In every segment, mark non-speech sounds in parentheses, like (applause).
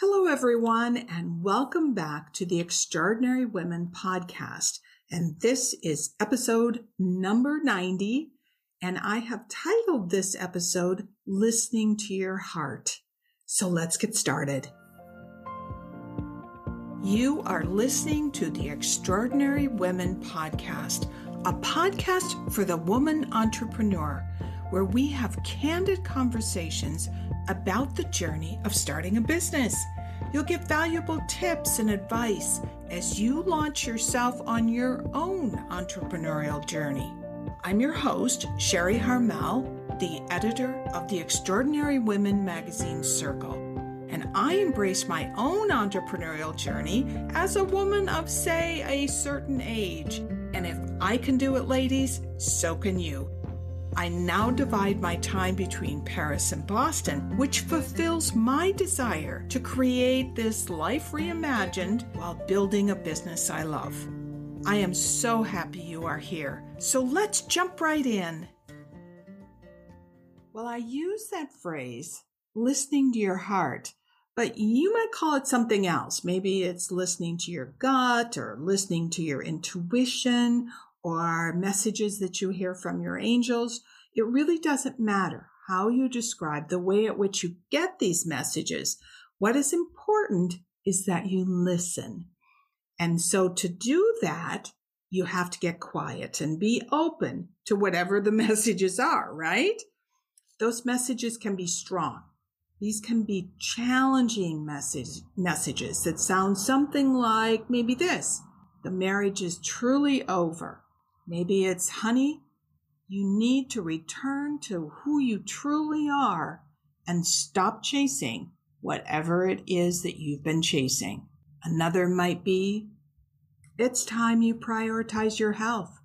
Hello, everyone, and welcome back to the Extraordinary Women podcast. And this is episode number 90. And I have titled this episode Listening to Your Heart. So let's get started. You are listening to the Extraordinary Women podcast, a podcast for the woman entrepreneur, where we have candid conversations about the journey of starting a business. You'll get valuable tips and advice as you launch yourself on your own entrepreneurial journey. I'm your host, Sherry Harmel, the editor of the Extraordinary Women magazine Circle. And I embrace my own entrepreneurial journey as a woman of, say, a certain age. And if I can do it, ladies, so can you. I now divide my time between Paris and Boston, which fulfills my desire to create this life reimagined while building a business I love. I am so happy you are here. So let's jump right in. Well, I use that phrase, listening to your heart, but you might call it something else. Maybe it's listening to your gut or listening to your intuition or messages that you hear from your angels, it really doesn't matter how you describe the way at which you get these messages. What is important is that you listen. And so to do that, you have to get quiet and be open to whatever the (laughs) messages are, right? Those messages can be strong. These can be challenging message, messages that sound something like maybe this. The marriage is truly over. Maybe it's, honey, you need to return to who you truly are and stop chasing whatever it is that you've been chasing. Another might be, it's time you prioritize your health.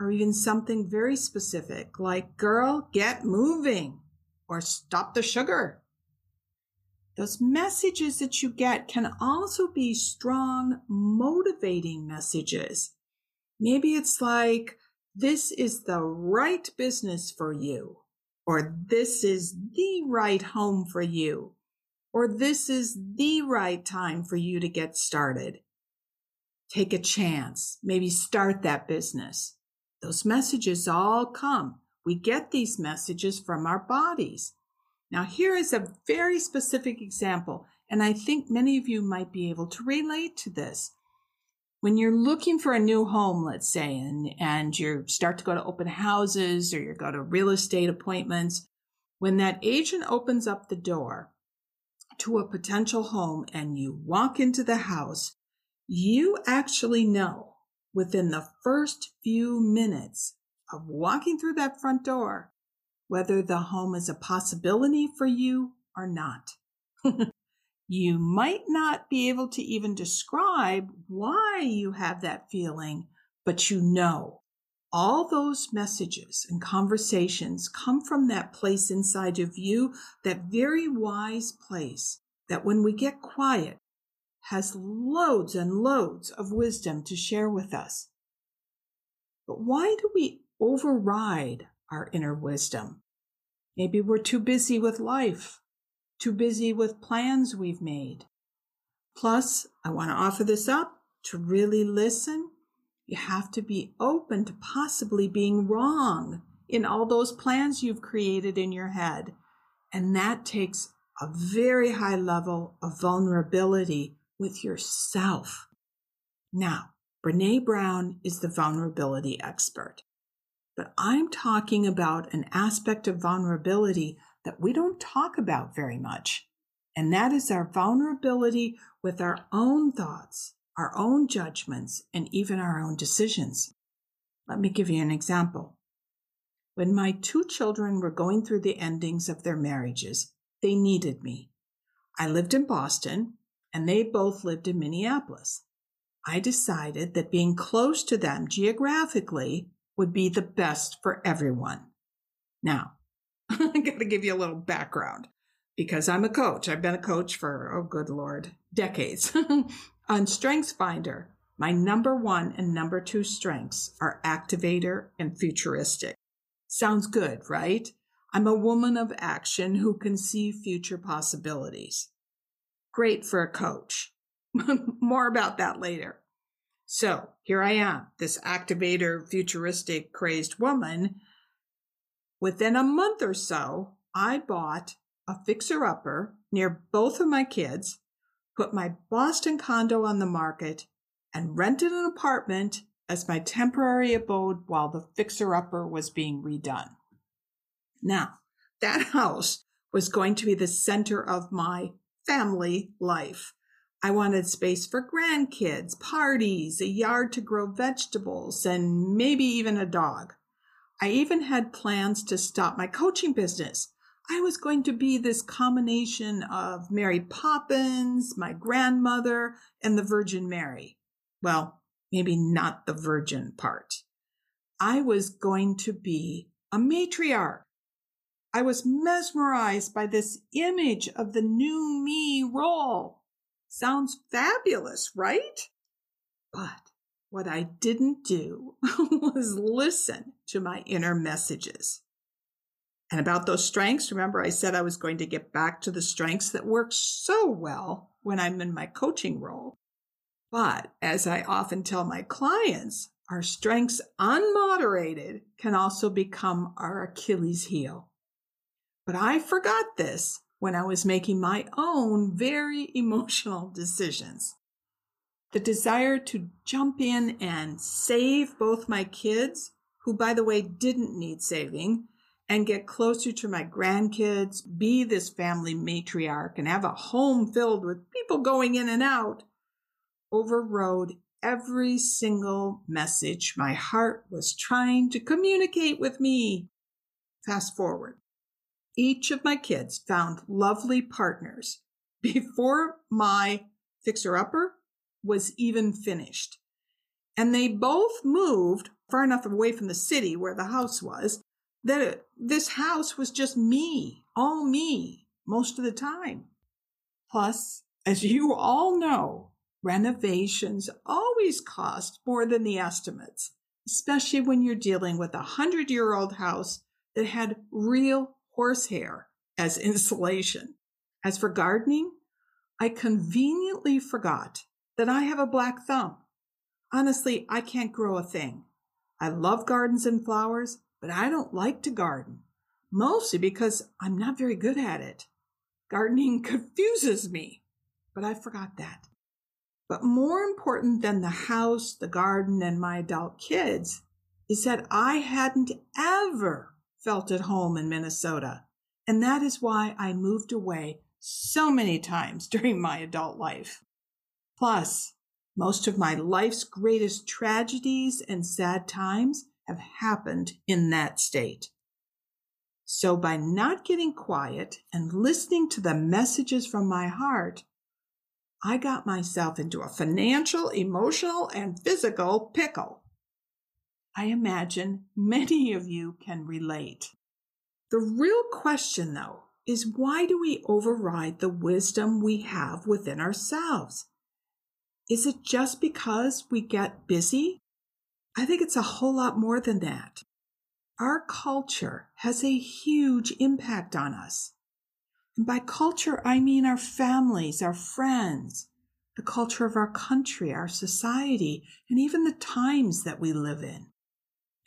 Or even something very specific like, girl, get moving or stop the sugar. Those messages that you get can also be strong, motivating messages Maybe it's like, this is the right business for you, or this is the right home for you, or this is the right time for you to get started. Take a chance. Maybe start that business. Those messages all come. We get these messages from our bodies. Now here is a very specific example, and I think many of you might be able to relate to this when you're looking for a new home, let's say, and, and you start to go to open houses or you go to real estate appointments, when that agent opens up the door to a potential home and you walk into the house, you actually know within the first few minutes of walking through that front door whether the home is a possibility for you or not. (laughs) You might not be able to even describe why you have that feeling, but you know all those messages and conversations come from that place inside of you, that very wise place that when we get quiet has loads and loads of wisdom to share with us. But why do we override our inner wisdom? Maybe we're too busy with life too busy with plans we've made. Plus, I want to offer this up to really listen. You have to be open to possibly being wrong in all those plans you've created in your head. And that takes a very high level of vulnerability with yourself. Now, Brene Brown is the vulnerability expert. But I'm talking about an aspect of vulnerability that we don't talk about very much. And that is our vulnerability with our own thoughts, our own judgments, and even our own decisions. Let me give you an example. When my two children were going through the endings of their marriages, they needed me. I lived in Boston and they both lived in Minneapolis. I decided that being close to them geographically would be the best for everyone. Now, I got to give you a little background because I'm a coach. I've been a coach for, oh, good Lord, decades. (laughs) On StrengthsFinder, my number one and number two strengths are activator and futuristic. Sounds good, right? I'm a woman of action who can see future possibilities. great for a coach. (laughs) More about that later. So here I am, this activator, futuristic, crazed woman. Within a month or so, I bought a fixer upper near both of my kids, put my Boston condo on the market, and rented an apartment as my temporary abode while the fixer upper was being redone. Now, that house was going to be the center of my family life. I wanted space for grandkids, parties, a yard to grow vegetables, and maybe even a dog. I even had plans to stop my coaching business. I was going to be this combination of Mary Poppins, my grandmother, and the Virgin Mary. Well, maybe not the virgin part. I was going to be a matriarch. I was mesmerized by this image of the new me role. Sounds fabulous, right? But what I didn't do (laughs) was listen to my inner messages. And about those strengths, remember I said I was going to get back to the strengths that work so well when I'm in my coaching role. But as I often tell my clients, our strengths unmoderated can also become our Achilles heel. But I forgot this when I was making my own very (laughs) emotional decisions. The desire to jump in and save both my kids, who by the way didn't need saving, and get closer to my grandkids, be this family matriarch, and have a home filled with people going in and out, overrode every single message my heart was trying to communicate with me. Fast forward. Each of my kids found lovely partners (laughs) before my fixer upper was even finished. And they both moved far enough away from the city where the house was that this house was just me, all me, most of the time. Plus, as you all know, renovations always cost more than the estimates, especially when you're dealing with a hundred year old house that had real horsehair as (laughs) insulation. As for gardening, I conveniently forgot that I have a black thumb. Honestly, I can't grow a thing. I love gardens and flowers, but I don't like to garden, mostly because I'm not very good at it. Gardening (laughs) confuses me, but I forgot that. But more important than the house, the garden, and my adult kids is that I hadn't ever felt at home in Minnesota. And that is why I moved away so many (laughs) times during my adult life. Plus, most of my life's greatest tragedies and sad times have happened in that state. So by not getting quiet and listening to the messages from my heart, I got myself into a financial, emotional, and physical pickle. I imagine many of you can relate. The real question, though, is why do we override the wisdom we have within ourselves? Is it just because we get busy? I think it's a whole lot more than that. Our culture has a huge impact on us. And by culture, I mean our families, our friends, the culture of our country, our society, and even the times that we live in.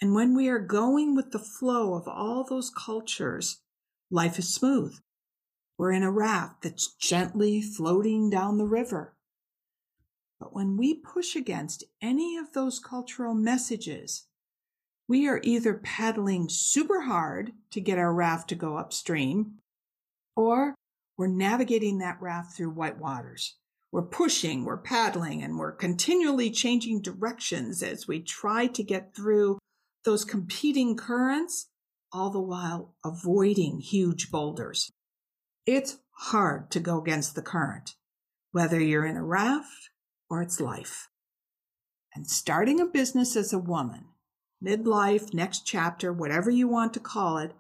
And when we are going with the flow of all those cultures, life is smooth. We're in a raft that's gently floating down the river. But when we push against any of those cultural messages, we are either paddling super hard to get our raft to go upstream, or we're navigating that raft through white waters. We're pushing, we're paddling, and we're continually changing directions as we try to get through those competing currents, all the while avoiding huge boulders. It's hard to go against the current, whether you're in a raft or it's life. And starting a business as a woman, midlife, next chapter, whatever you want to call it,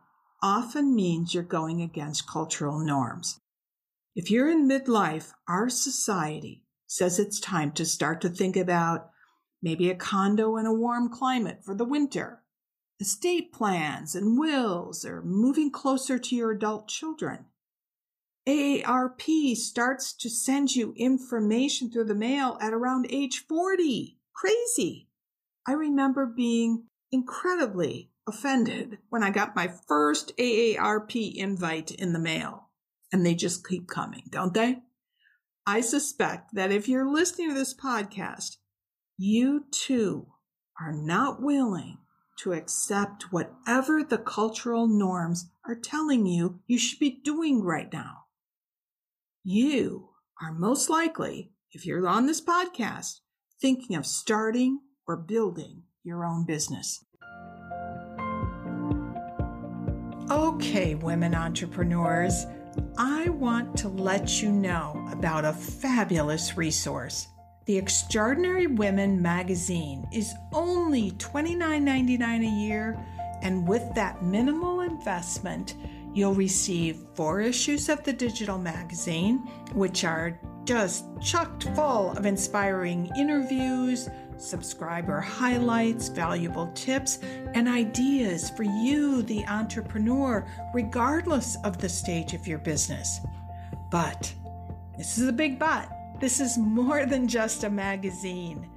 often means you're going against cultural norms. If you're in midlife, our society says it's time to start to think about maybe a condo in a warm climate for the winter, estate plans and wills, or moving closer to your adult children. AARP starts to send you information through the mail at around age 40. Crazy. I remember being incredibly offended when I got my first AARP invite in the mail. And they just keep coming, don't they? I suspect that if you're listening to this podcast, you too are not willing to accept whatever the cultural norms are telling you you should be doing right now. You are most likely, if you're on this podcast, thinking of starting or building your own business. Okay, women entrepreneurs, I want to let you know about a fabulous resource. The Extraordinary Women magazine is only $29.99 a year, and with that minimal investment, you'll receive four issues of the digital magazine, which are just chucked full of inspiring interviews, subscriber highlights, valuable tips, and ideas for you, the entrepreneur, regardless of the stage of your business. But this is a big but. This is more than just a magazine.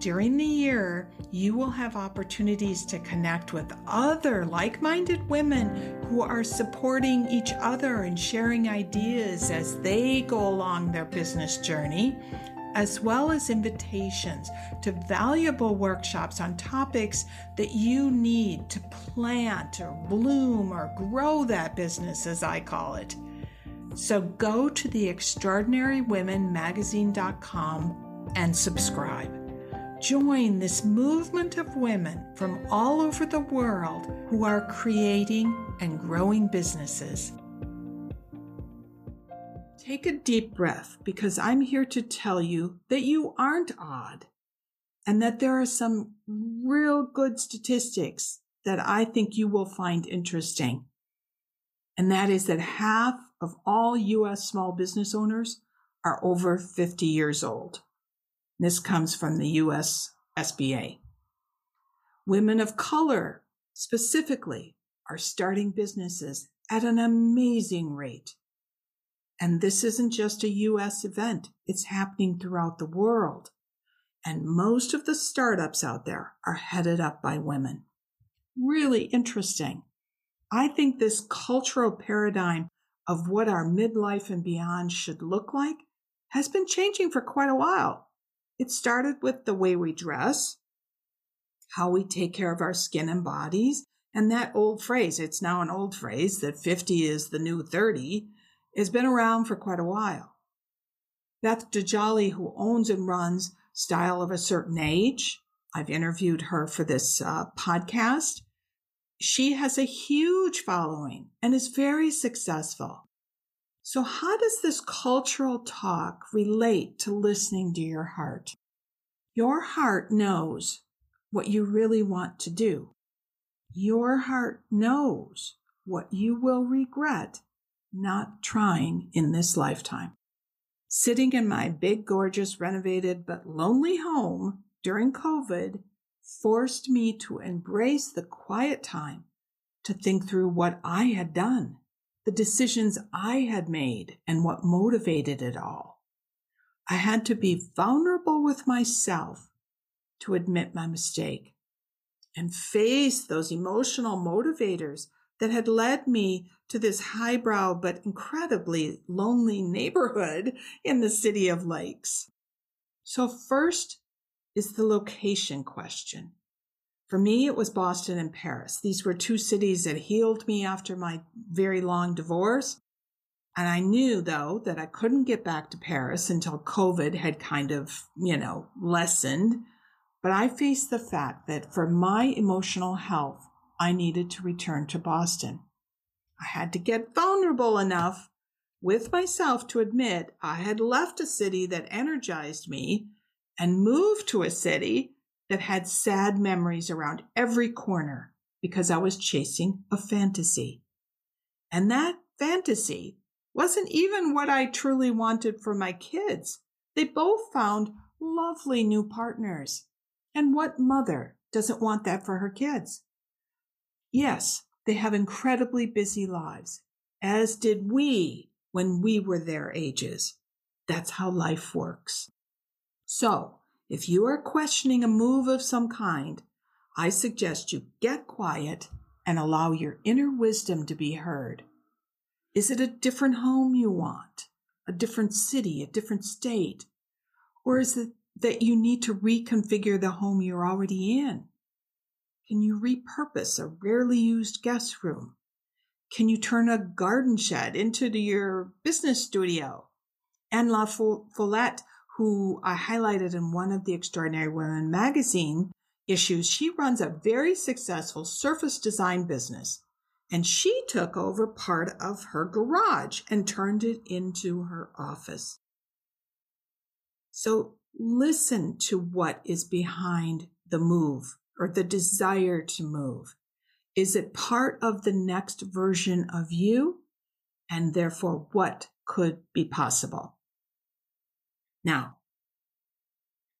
During the year, you will have opportunities to connect with other like minded women who are supporting each other and sharing ideas as they go along their business journey, as well as invitations to valuable workshops on topics that you need to plant or bloom or grow that business, as I call it. So go to the extraordinarywomenmagazine.com and subscribe. Join this movement of women from all over the world who are creating and growing businesses. Take a deep breath because I'm here to tell you that you aren't odd and that there are some real good statistics that I think you will find interesting. And that is that half of all U.S. small business owners are over 50 years old. This comes from the U.S. SBA. Women of color, specifically, are starting businesses at an amazing rate. And this isn't just a U.S. event. It's happening throughout the world. And most of the startups out there are headed up by women. Really interesting. I think this cultural paradigm of what our midlife and beyond should look like has been changing for quite a while. It started with the way we dress, how we take care of our skin and bodies, and that old phrase, it's now an old phrase that 50 is the new 30, has been around for quite a while. Beth Djalali, who owns and runs Style of a Certain Age, I've interviewed her for this uh, podcast she has a huge following and is very successful. So, how does this cultural talk relate to listening to your heart? Your heart knows what you really want to do. Your heart knows what you will regret not trying in this lifetime. Sitting in my big, gorgeous, renovated, but lonely home during COVID forced me to embrace the quiet time to think through what I had done, the decisions I had made, and what motivated it all. I had to be vulnerable with myself to admit my mistake and face those emotional motivators that had led me to this highbrow but incredibly lonely neighborhood in the city of lakes. So first is the location question. For me, it was Boston and Paris. These were two cities that healed me after my very long divorce. And I knew though that I couldn't get back to Paris until COVID had kind of, you know, lessened. But I faced the fact that for my emotional health, I needed to return to Boston. I had to get vulnerable enough with myself to admit I had left a city that energized me and moved to a city that had sad memories around every corner because I was chasing a fantasy. And that fantasy wasn't even what I truly wanted for my kids. They both found lovely new partners. And what mother doesn't want that for her kids? Yes, they have incredibly busy lives, as did we when we were their ages. That's how life works. So, if you are questioning a move of some kind, I suggest you get quiet and allow your inner wisdom to be heard. Is it a different home you want? A different city, a different state? Or is it that you need to reconfigure the home you're already in? Can you repurpose a rarely used guest room? Can you turn a garden shed into your business studio? Anne La Follette, who I highlighted in one of the Extraordinary Women magazine issues, she runs a very successful surface design business. And she took over part of her garage and turned it into her office. So listen to what is behind the move or the desire to move. Is it part of the next version of you? And therefore, what could be possible? Now,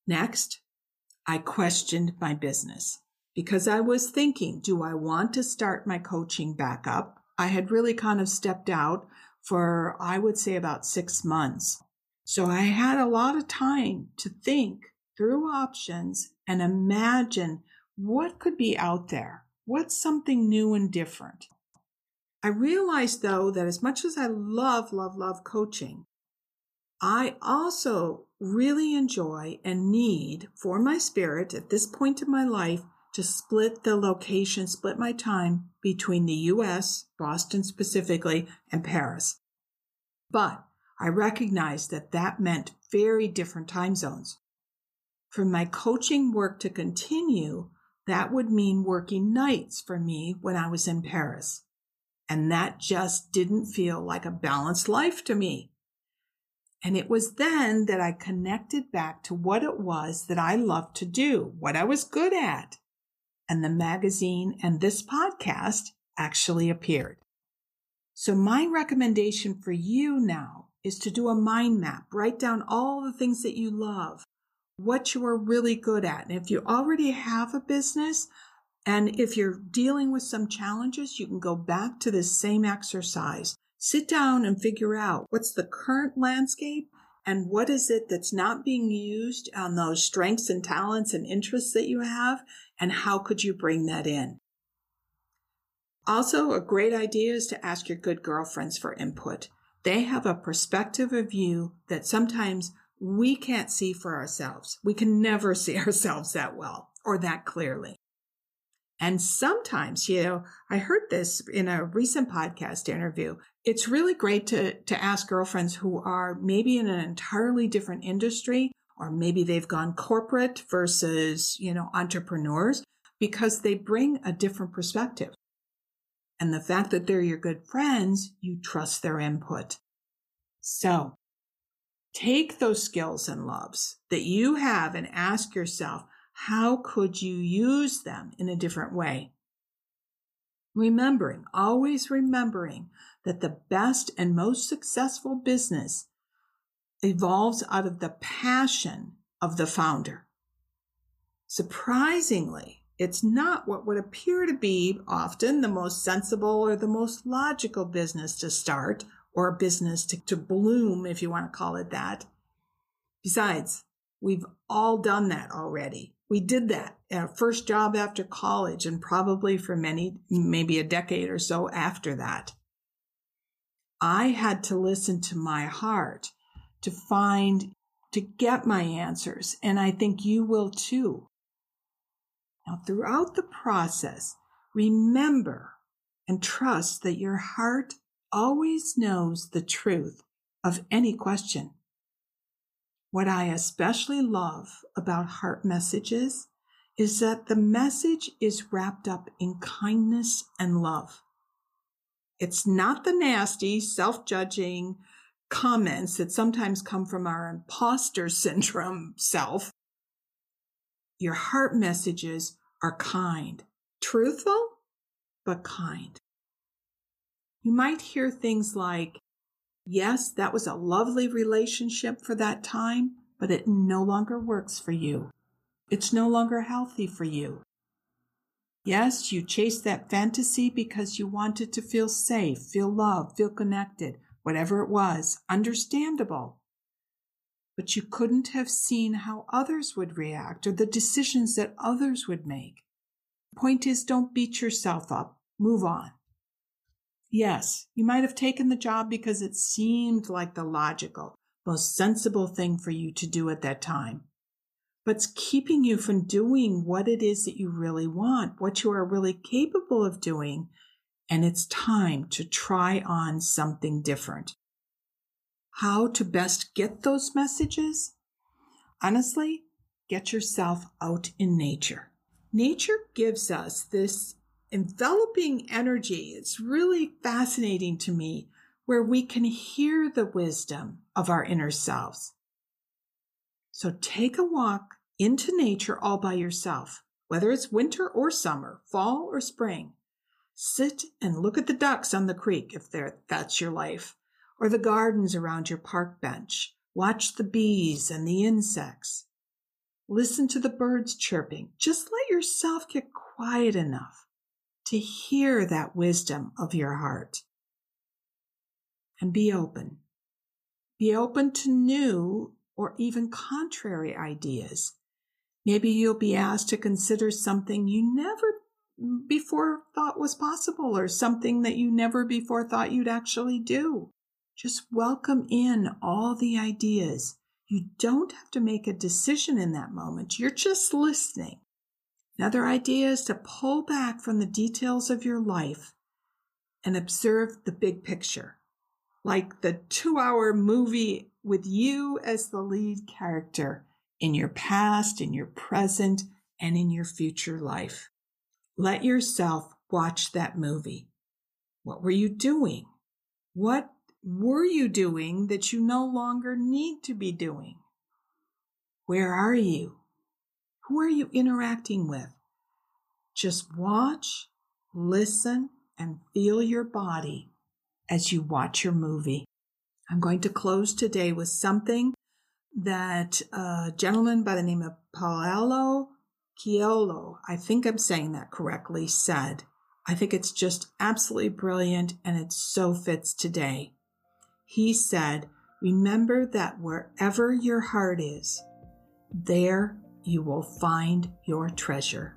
next, I questioned my business because I was thinking, do I want to start my coaching back up? I had really kind of stepped out for, I would say, about six months. So I had a lot of time to think through options and imagine what could be out there What's something new and different? I realized though that as much as I love, love, love coaching, I also really enjoy and need for my spirit at this point in my life to split the location, split my time between the US, Boston specifically, and Paris. But I recognized that that meant very different time zones. For my coaching work to continue, that would mean working nights for me when I was in Paris. And that just didn't feel like a balanced life to me. And it was then that I connected back to what it was that I loved to do, what I was good at. And the magazine and this podcast actually appeared. So my recommendation for you now is to do a mind map. Write down all the things that you love, what you are really good at. And if you already have a business, and if you're dealing with some challenges, you can go back to this same exercise. Sit down and figure out what's the current landscape and what is it that's not being used on those strengths and talents and interests that you have, and how could you bring that in? Also, a great idea is to ask your good girlfriends for input. They have a perspective of you that sometimes we can't see for ourselves. We can never (laughs) see ourselves that well or that clearly. And sometimes, you know, I heard this in a recent podcast interview. It's really great to, to ask girlfriends who are maybe in an entirely different industry, or maybe they've gone corporate versus, you know, entrepreneurs because they bring a different perspective. And the fact that they're your good friends, you trust their input. So Take those skills and loves that you have and ask yourself, how could you use them in a different way? Remembering, always remembering that the best and most successful business evolves out of the passion of the founder. Surprisingly, it's not what would appear to be often the most sensible or the most logical business to start or a business to, to bloom, if you want to call it that. Besides, we've all done that already. We did that our first job after college and probably for many, maybe a decade or so after that. I had to listen to my heart to find, to get my answers. And I think you will too. Now, throughout the process, remember and trust that your heart always knows the truth of any question. What I especially love about heart messages is that the message is wrapped up in kindness and love. It's not the nasty, self judging comments that sometimes come from our imposter syndrome self. Your heart messages are kind, truthful, but kind. You might hear things like, yes, that was a lovely relationship for that time, but it no longer works for you. It's no longer healthy for you. Yes, you chased that fantasy because you wanted to feel safe, feel loved, feel connected, whatever it was, understandable. But you couldn't have seen how others would react or the decisions that others would make. The point is, don't beat yourself up. Move on. Yes, you might have taken the job because it seemed like the logical, most sensible thing for you to do at that time. But it's keeping you from doing what it is that you really want, what you are really capable of doing. And it's time to try on something different. How to best get those messages? Honestly, get yourself out in nature. Nature gives us this enveloping energy. It's really fascinating to me where we can hear the wisdom of our inner selves. So take a walk into nature all by yourself, whether it's winter or summer, fall or spring. Sit and look at the ducks on the creek if that's your life, or the gardens around your park bench. Watch the bees and the insects. Listen to the birds chirping. Just let yourself get quiet enough to hear that wisdom of your heart. And be open. Be open to new or even contrary ideas. Maybe you'll be asked to consider something you never before thought was possible or something that you never before thought you'd actually do. Just welcome in all the ideas. You don't have to make a decision in that moment. You're just listening. Another idea is to pull back from the details of your life and observe the big picture, like the two hour movie with you as the lead character in your past, in your present, and in your future life. Let yourself watch that movie. What were you doing? What were you doing that you no longer need to be doing? Where are you? Who are you interacting with? Just watch, listen, and feel your body as you watch your movie. I'm going to close today with something that a gentleman by the name of Paulo Coelho, I think I'm saying that correctly, said. I think it's just absolutely brilliant and it so fits today. He said, Remember that wherever your heart is, there you will find your treasure.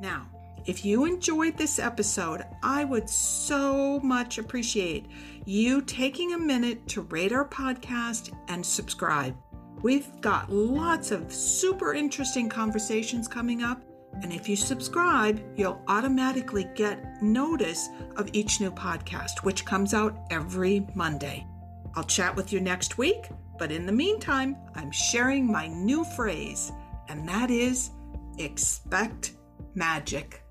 Now, if you enjoyed this episode, I would so much appreciate you taking a minute to rate our podcast and subscribe. We've got lots of super interesting conversations coming up. And if you subscribe, you'll automatically get notice of each new podcast, which comes out every Monday. I'll chat with you next week, but in the meantime, I'm sharing my new phrase, and that is expect magic.